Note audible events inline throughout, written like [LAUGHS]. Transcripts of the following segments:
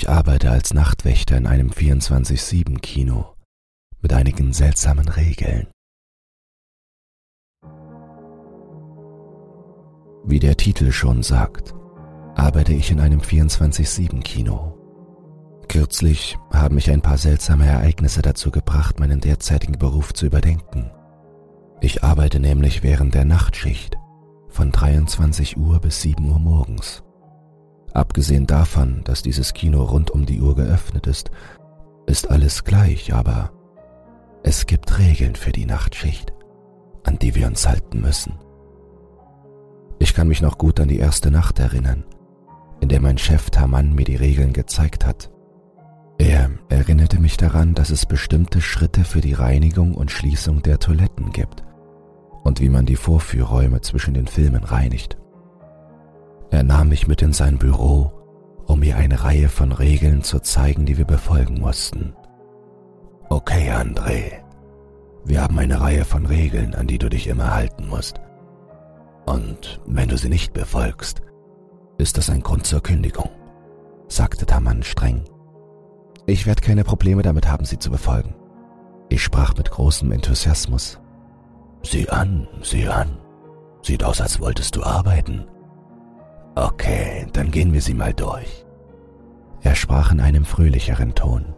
Ich arbeite als Nachtwächter in einem 24-7-Kino mit einigen seltsamen Regeln. Wie der Titel schon sagt, arbeite ich in einem 24-7-Kino. Kürzlich haben mich ein paar seltsame Ereignisse dazu gebracht, meinen derzeitigen Beruf zu überdenken. Ich arbeite nämlich während der Nachtschicht von 23 Uhr bis 7 Uhr morgens. Abgesehen davon, dass dieses Kino rund um die Uhr geöffnet ist, ist alles gleich, aber es gibt Regeln für die Nachtschicht, an die wir uns halten müssen. Ich kann mich noch gut an die erste Nacht erinnern, in der mein Chef Taman mir die Regeln gezeigt hat. Er erinnerte mich daran, dass es bestimmte Schritte für die Reinigung und Schließung der Toiletten gibt und wie man die Vorführräume zwischen den Filmen reinigt. Er nahm mich mit in sein Büro, um mir eine Reihe von Regeln zu zeigen, die wir befolgen mussten. Okay, André, wir haben eine Reihe von Regeln, an die du dich immer halten musst. Und wenn du sie nicht befolgst, ist das ein Grund zur Kündigung, sagte Taman streng. Ich werde keine Probleme damit haben, sie zu befolgen. Ich sprach mit großem Enthusiasmus. Sieh an, sieh an. Sieht aus, als wolltest du arbeiten. Okay, dann gehen wir sie mal durch. Er sprach in einem fröhlicheren Ton.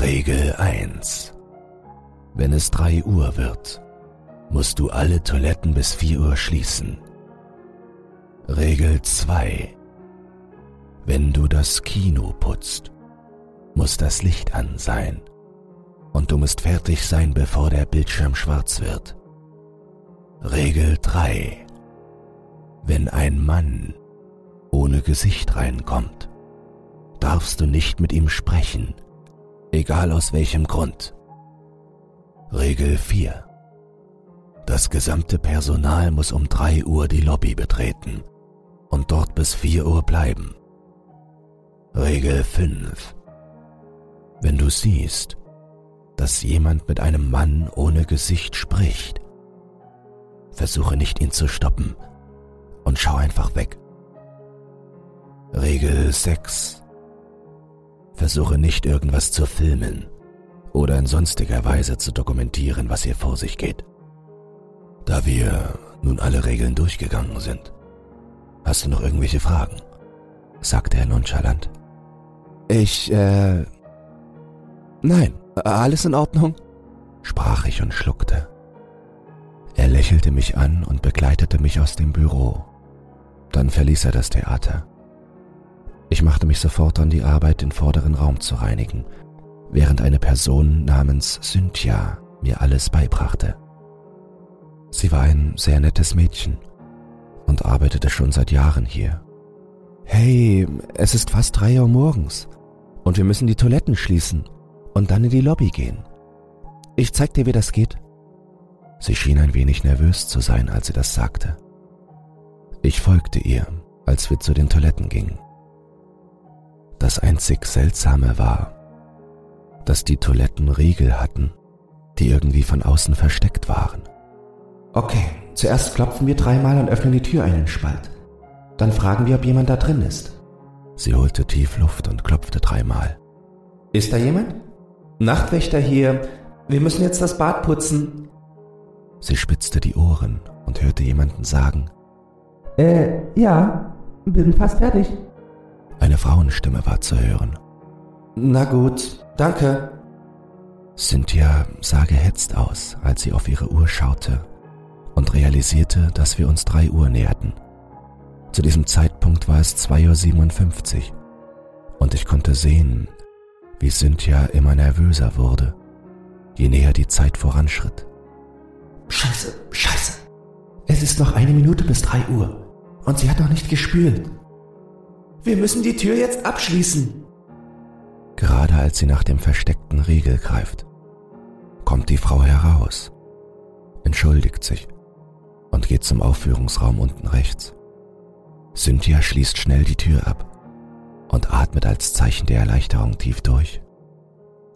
Regel 1. Wenn es 3 Uhr wird, musst du alle Toiletten bis 4 Uhr schließen. Regel 2. Wenn du das Kino putzt, muss das Licht an sein und du musst fertig sein, bevor der Bildschirm schwarz wird. Regel 3. Wenn ein Mann ohne Gesicht reinkommt, darfst du nicht mit ihm sprechen, egal aus welchem Grund. Regel 4. Das gesamte Personal muss um 3 Uhr die Lobby betreten und dort bis 4 Uhr bleiben. Regel 5. Wenn du siehst, dass jemand mit einem Mann ohne Gesicht spricht, versuche nicht ihn zu stoppen und schau einfach weg. Regel 6. Versuche nicht irgendwas zu filmen oder in sonstiger Weise zu dokumentieren, was hier vor sich geht. Da wir nun alle Regeln durchgegangen sind, hast du noch irgendwelche Fragen? sagte er nonchalant. Ich, äh... Nein, alles in Ordnung? sprach ich und schluckte. Er lächelte mich an und begleitete mich aus dem Büro. Dann verließ er das Theater. Ich machte mich sofort an die Arbeit, den vorderen Raum zu reinigen, während eine Person namens Cynthia mir alles beibrachte. Sie war ein sehr nettes Mädchen und arbeitete schon seit Jahren hier. Hey, es ist fast drei Uhr morgens und wir müssen die Toiletten schließen und dann in die Lobby gehen. Ich zeig dir, wie das geht. Sie schien ein wenig nervös zu sein, als sie das sagte. Ich folgte ihr, als wir zu den Toiletten gingen. Das einzig Seltsame war, dass die Toiletten Riegel hatten, die irgendwie von außen versteckt waren. Okay, zuerst klopfen wir dreimal und öffnen die Tür einen Spalt. Dann fragen wir, ob jemand da drin ist. Sie holte tief Luft und klopfte dreimal. Ist da jemand? Nachtwächter hier. Wir müssen jetzt das Bad putzen. Sie spitzte die Ohren und hörte jemanden sagen. Äh, ja, bin fast fertig. Eine Frauenstimme war zu hören. Na gut, danke. Cynthia sah gehetzt aus, als sie auf ihre Uhr schaute und realisierte, dass wir uns drei Uhr näherten. Zu diesem Zeitpunkt war es 2.57 Uhr und ich konnte sehen, wie Cynthia immer nervöser wurde, je näher die Zeit voranschritt. Scheiße, scheiße. Es ist noch eine Minute bis drei Uhr und sie hat noch nicht gespült. Wir müssen die Tür jetzt abschließen. Gerade als sie nach dem versteckten Riegel greift, kommt die Frau heraus, entschuldigt sich und geht zum Aufführungsraum unten rechts. Cynthia schließt schnell die Tür ab und atmet als Zeichen der Erleichterung tief durch.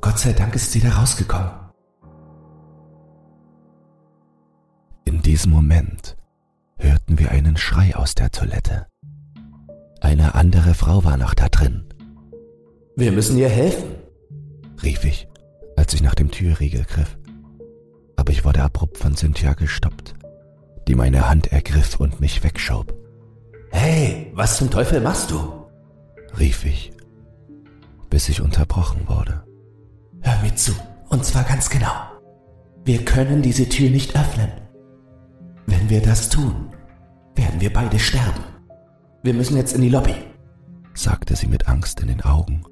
Gott sei Dank ist sie da rausgekommen. In diesem Moment hörten wir einen Schrei aus der Toilette. Eine andere Frau war noch da drin Wir müssen ihr helfen, rief ich, als ich nach dem Türriegel griff. Aber ich wurde abrupt von Cynthia gestoppt, die meine Hand ergriff und mich wegschob. Hey, was zum Teufel machst du? rief ich, bis ich unterbrochen wurde. Hör mir zu, und zwar ganz genau. Wir können diese Tür nicht öffnen. Wenn wir das tun, werden wir beide sterben. Wir müssen jetzt in die Lobby, sagte sie mit Angst in den Augen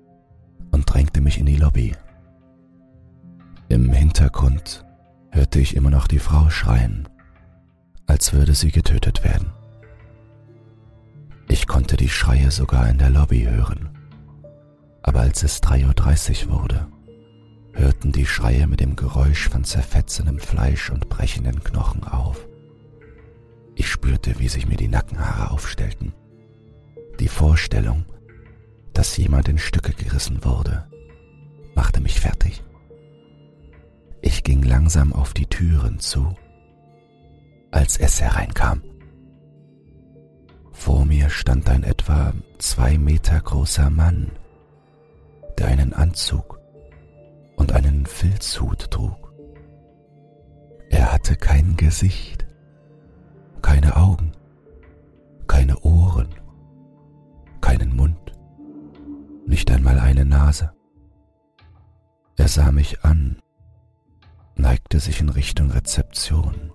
und drängte mich in die Lobby. Im Hintergrund hörte ich immer noch die Frau schreien, als würde sie getötet werden. Ich konnte die Schreie sogar in der Lobby hören. Aber als es 3.30 Uhr wurde, hörten die Schreie mit dem Geräusch von zerfetzendem Fleisch und brechenden Knochen auf. Ich spürte, wie sich mir die Nackenhaare aufstellten. Die Vorstellung, dass jemand in Stücke gerissen wurde, machte mich fertig. Ich ging langsam auf die Türen zu, als es hereinkam. Vor mir stand ein etwa zwei Meter großer Mann, der einen Anzug und einen Filzhut trug. Er hatte kein Gesicht, keine Augen, keine Ohren, keinen Mund, nicht einmal eine Nase. Er sah mich an, neigte sich in Richtung Rezeption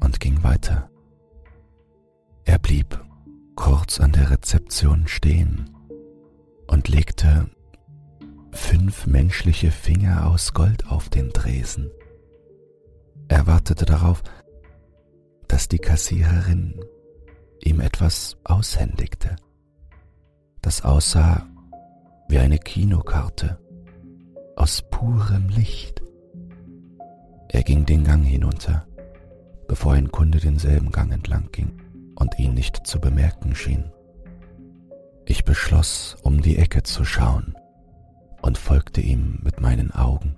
und ging weiter. Er blieb kurz an der Rezeption stehen und legte fünf menschliche Finger aus Gold auf den Dresen. Er wartete darauf, dass die Kassiererin ihm etwas aushändigte, das aussah wie eine Kinokarte aus purem Licht. Er ging den Gang hinunter, bevor ein Kunde denselben Gang entlang ging und ihn nicht zu bemerken schien. Ich beschloss, um die Ecke zu schauen und folgte ihm mit meinen Augen.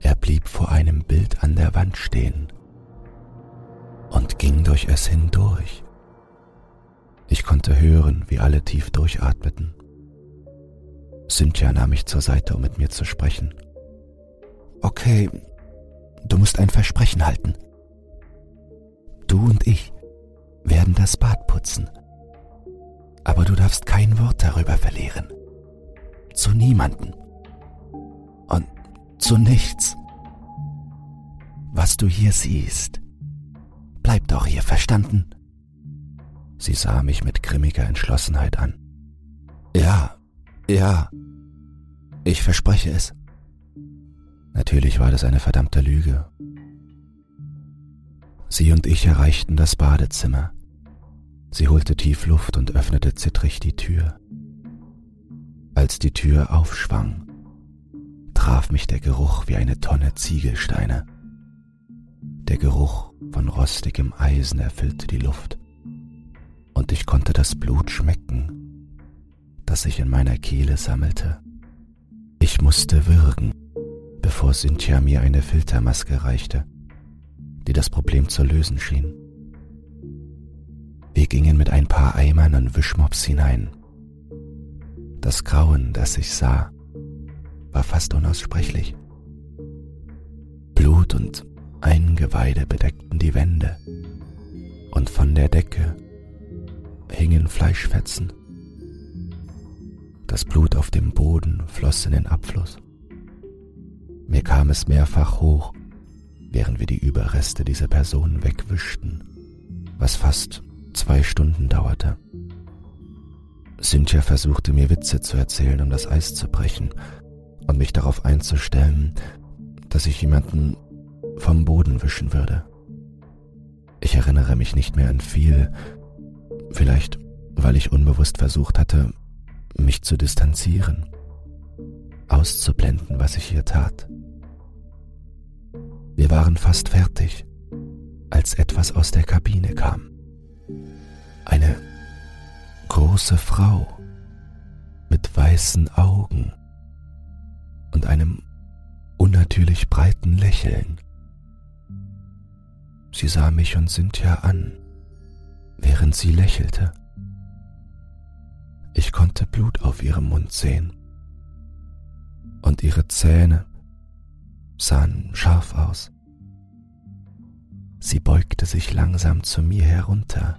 Er blieb vor einem Bild an der Wand stehen und ging durch es hindurch. Ich konnte hören, wie alle tief durchatmeten. Cynthia nahm mich zur Seite, um mit mir zu sprechen. Okay, du musst ein Versprechen halten. Du und ich werden das Bad putzen. Aber du darfst kein Wort darüber verlieren. Zu niemanden. Und zu nichts. Was du hier siehst, bleibt auch hier verstanden. Sie sah mich mit grimmiger Entschlossenheit an. Ja, ja, ich verspreche es. Natürlich war das eine verdammte Lüge. Sie und ich erreichten das Badezimmer. Sie holte tief Luft und öffnete zittrig die Tür. Als die Tür aufschwang, traf mich der Geruch wie eine Tonne Ziegelsteine. Der Geruch von rostigem Eisen erfüllte die Luft, und ich konnte das Blut schmecken, das sich in meiner Kehle sammelte. Ich musste würgen, bevor Cynthia mir eine Filtermaske reichte die das Problem zu lösen schien. Wir gingen mit ein paar Eimern und Wischmops hinein. Das Grauen, das ich sah, war fast unaussprechlich. Blut und Eingeweide bedeckten die Wände, und von der Decke hingen Fleischfetzen. Das Blut auf dem Boden floss in den Abfluss. Mir kam es mehrfach hoch während wir die Überreste dieser Person wegwischten, was fast zwei Stunden dauerte. Cynthia versuchte mir Witze zu erzählen, um das Eis zu brechen und mich darauf einzustellen, dass ich jemanden vom Boden wischen würde. Ich erinnere mich nicht mehr an viel, vielleicht weil ich unbewusst versucht hatte, mich zu distanzieren, auszublenden, was ich hier tat. Wir waren fast fertig, als etwas aus der Kabine kam. Eine große Frau mit weißen Augen und einem unnatürlich breiten Lächeln. Sie sah mich und Cynthia an, während sie lächelte. Ich konnte Blut auf ihrem Mund sehen. Und ihre Zähne sahen scharf aus. Sie beugte sich langsam zu mir herunter.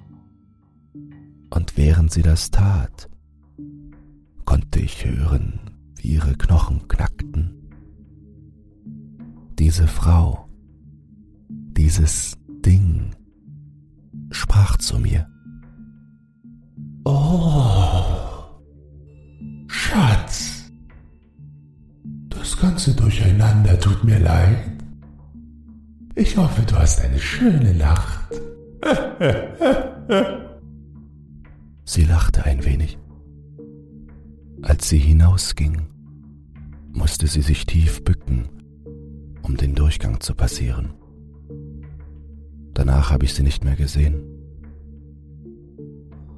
Und während sie das tat, konnte ich hören, wie ihre Knochen knackten. Diese Frau, dieses Ding, sprach zu mir. Oh, Schatz, das ganze Durcheinander tut mir leid. Ich hoffe, du hast eine schöne Nacht. [LAUGHS] Sie lachte ein wenig. Als sie hinausging, musste sie sich tief bücken, um den Durchgang zu passieren. Danach habe ich sie nicht mehr gesehen.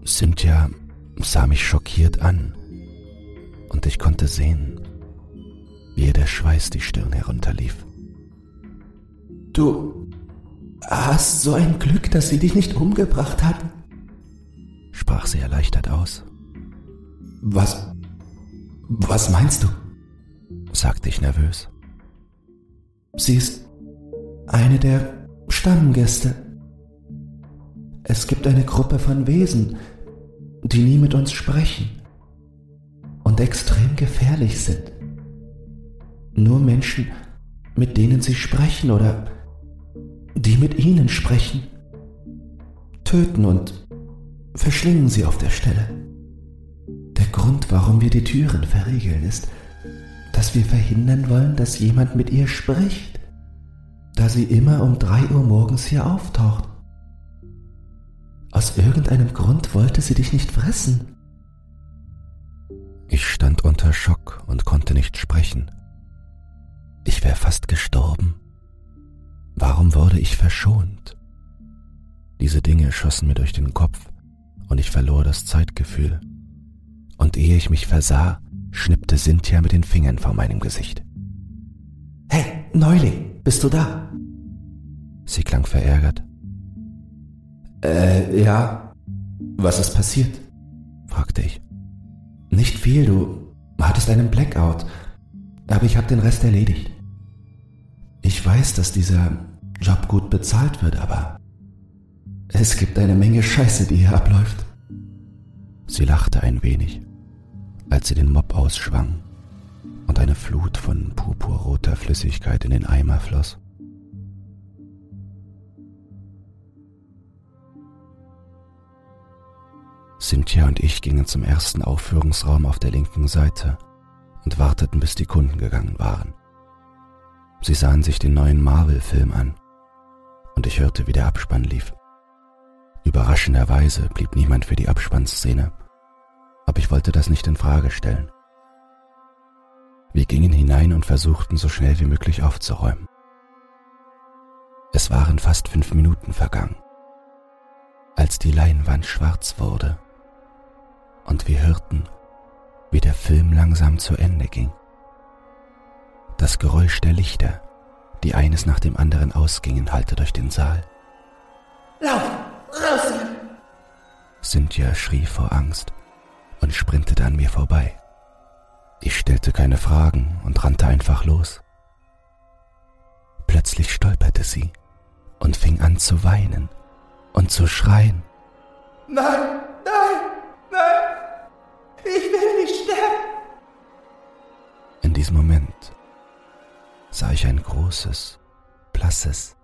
Cynthia sah mich schockiert an und ich konnte sehen, wie ihr der Schweiß die Stirn herunterlief. Du hast so ein Glück, dass sie dich nicht umgebracht hat, sprach sie erleichtert aus. Was, was meinst du? sagte ich nervös. Sie ist eine der Stammgäste. Es gibt eine Gruppe von Wesen, die nie mit uns sprechen und extrem gefährlich sind. Nur Menschen, mit denen sie sprechen oder die mit ihnen sprechen, töten und verschlingen sie auf der Stelle. Der Grund, warum wir die Türen verriegeln, ist, dass wir verhindern wollen, dass jemand mit ihr spricht, da sie immer um drei Uhr morgens hier auftaucht. Aus irgendeinem Grund wollte sie dich nicht fressen. Ich stand unter Schock und konnte nicht sprechen. Ich wäre fast gestorben. Warum wurde ich verschont? Diese Dinge schossen mir durch den Kopf und ich verlor das Zeitgefühl. Und ehe ich mich versah, schnippte Cynthia mit den Fingern vor meinem Gesicht. Hey, Neuling, bist du da? Sie klang verärgert. Äh, ja. Was ist passiert? fragte ich. Nicht viel, du hattest einen Blackout, aber ich habe den Rest erledigt. Ich weiß, dass dieser Job gut bezahlt wird, aber es gibt eine Menge Scheiße, die hier abläuft. Sie lachte ein wenig, als sie den Mob ausschwang und eine Flut von purpurroter Flüssigkeit in den Eimer floss. Cynthia und ich gingen zum ersten Aufführungsraum auf der linken Seite und warteten, bis die Kunden gegangen waren. Sie sahen sich den neuen Marvel-Film an und ich hörte, wie der Abspann lief. Überraschenderweise blieb niemand für die Abspannszene, aber ich wollte das nicht in Frage stellen. Wir gingen hinein und versuchten so schnell wie möglich aufzuräumen. Es waren fast fünf Minuten vergangen, als die Leinwand schwarz wurde und wir hörten, wie der Film langsam zu Ende ging. Das Geräusch der Lichter, die eines nach dem anderen ausgingen, hallte durch den Saal. Lauf, raus! Cynthia schrie vor Angst und sprintete an mir vorbei. Ich stellte keine Fragen und rannte einfach los. Plötzlich stolperte sie und fing an zu weinen und zu schreien. Nein, nein, nein, ich will nicht sterben. In diesem Moment sah ich ein großes, blasses,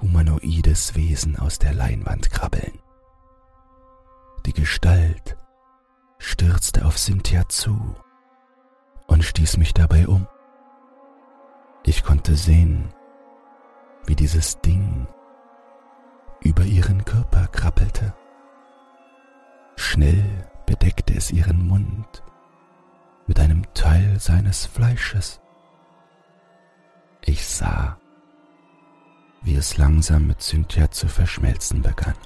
humanoides Wesen aus der Leinwand krabbeln. Die Gestalt stürzte auf Cynthia zu und stieß mich dabei um. Ich konnte sehen, wie dieses Ding über ihren Körper krabbelte. Schnell bedeckte es ihren Mund mit einem Teil seines Fleisches. Ich sah, wie es langsam mit Cynthia zu verschmelzen begann.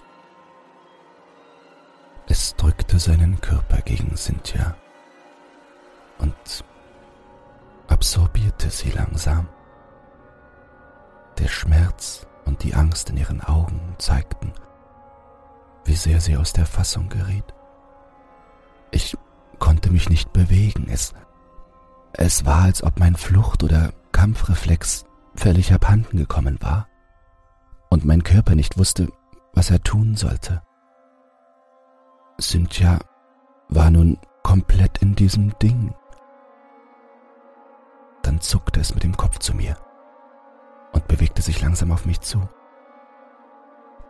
Es drückte seinen Körper gegen Cynthia absorbierte sie langsam. Der Schmerz und die Angst in ihren Augen zeigten, wie sehr sie aus der Fassung geriet. Ich konnte mich nicht bewegen. Es, es war, als ob mein Flucht- oder Kampfreflex völlig abhanden gekommen war und mein Körper nicht wusste, was er tun sollte. Cynthia war nun komplett in diesem Ding. Dann zuckte es mit dem Kopf zu mir und bewegte sich langsam auf mich zu.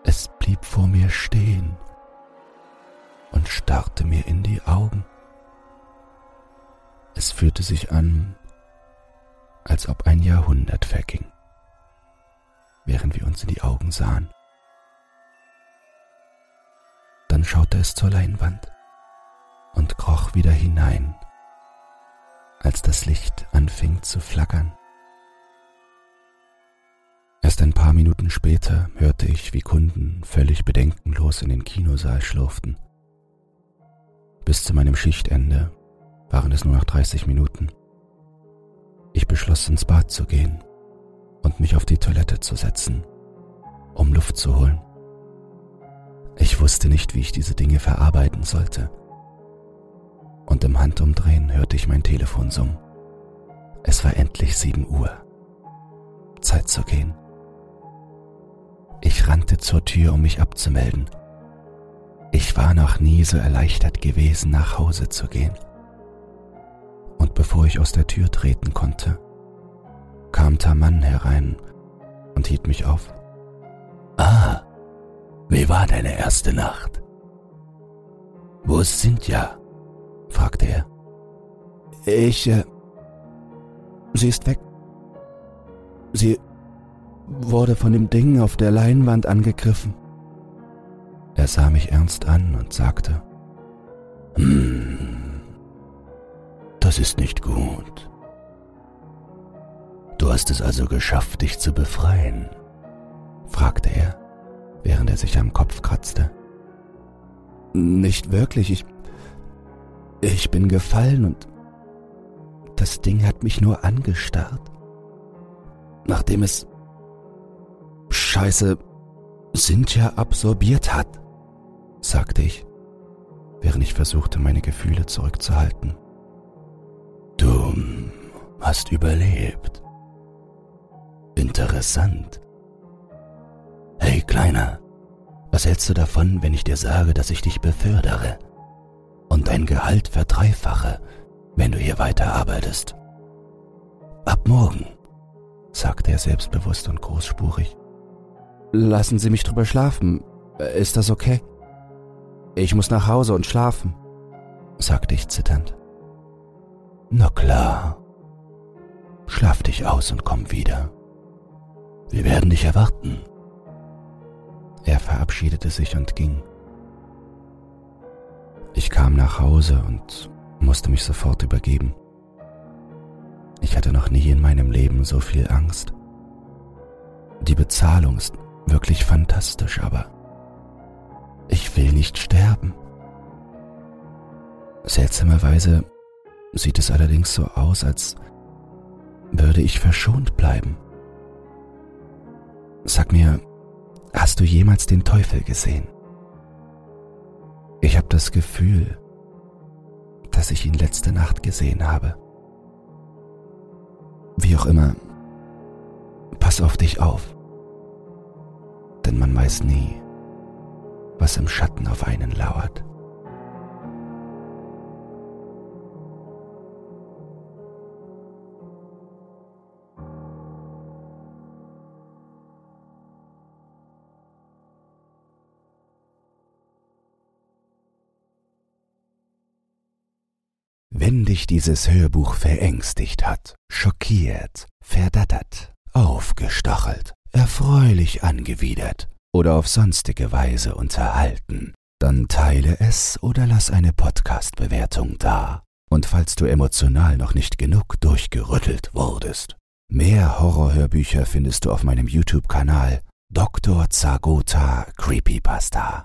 Es blieb vor mir stehen und starrte mir in die Augen. Es fühlte sich an, als ob ein Jahrhundert verging, während wir uns in die Augen sahen. Dann schaute es zur Leinwand und kroch wieder hinein, als das Licht anfing zu flackern. Erst ein paar Minuten später hörte ich, wie Kunden völlig bedenkenlos in den Kinosaal schlurften. Bis zu meinem Schichtende waren es nur noch 30 Minuten. Ich beschloss ins Bad zu gehen und mich auf die Toilette zu setzen, um Luft zu holen. Ich wusste nicht, wie ich diese Dinge verarbeiten sollte. Und im Handumdrehen hörte ich mein Telefon summen. Es war endlich sieben Uhr. Zeit zu gehen. Ich rannte zur Tür, um mich abzumelden. Ich war noch nie so erleichtert gewesen, nach Hause zu gehen. Und bevor ich aus der Tür treten konnte, kam Taman herein und hielt mich auf. Ah, wie war deine erste Nacht? Wo ist Cynthia? Fragte er. Ich, äh, sie ist weg. Sie wurde von dem Ding auf der Leinwand angegriffen. Er sah mich ernst an und sagte, Hm, das ist nicht gut. Du hast es also geschafft, dich zu befreien? fragte er, während er sich am Kopf kratzte. Nicht wirklich, ich. Ich bin gefallen und das Ding hat mich nur angestarrt. Nachdem es Scheiße Cynthia absorbiert hat, sagte ich, während ich versuchte, meine Gefühle zurückzuhalten. Du hast überlebt. Interessant. Hey Kleiner, was hältst du davon, wenn ich dir sage, dass ich dich befördere und dein Gehalt verdreifache, wenn du hier weiterarbeitest? Ab morgen, sagte er selbstbewusst und großspurig. Lassen Sie mich drüber schlafen. Ist das okay? Ich muss nach Hause und schlafen, sagte ich zitternd. Na klar. Schlaf dich aus und komm wieder. Wir werden dich erwarten. Er verabschiedete sich und ging. Ich kam nach Hause und musste mich sofort übergeben. Ich hatte noch nie in meinem Leben so viel Angst. Die Bezahlung ist wirklich fantastisch, aber ich will nicht sterben. Seltsamerweise sieht es allerdings so aus, als würde ich verschont bleiben. Sag mir, hast du jemals den Teufel gesehen? Ich habe das Gefühl, dass ich ihn letzte Nacht gesehen habe. Wie auch immer, pass auf dich auf denn man weiß nie, was im Schatten auf einen lauert. Wenn dich dieses Hörbuch verängstigt hat, schockiert, verdattert, aufgestachelt, erfreulich angewidert oder auf sonstige Weise unterhalten, dann teile es oder lass eine Podcast-Bewertung da. Und falls du emotional noch nicht genug durchgerüttelt wurdest, mehr Horrorhörbücher findest du auf meinem YouTube-Kanal Dr. Zagota Creepypasta.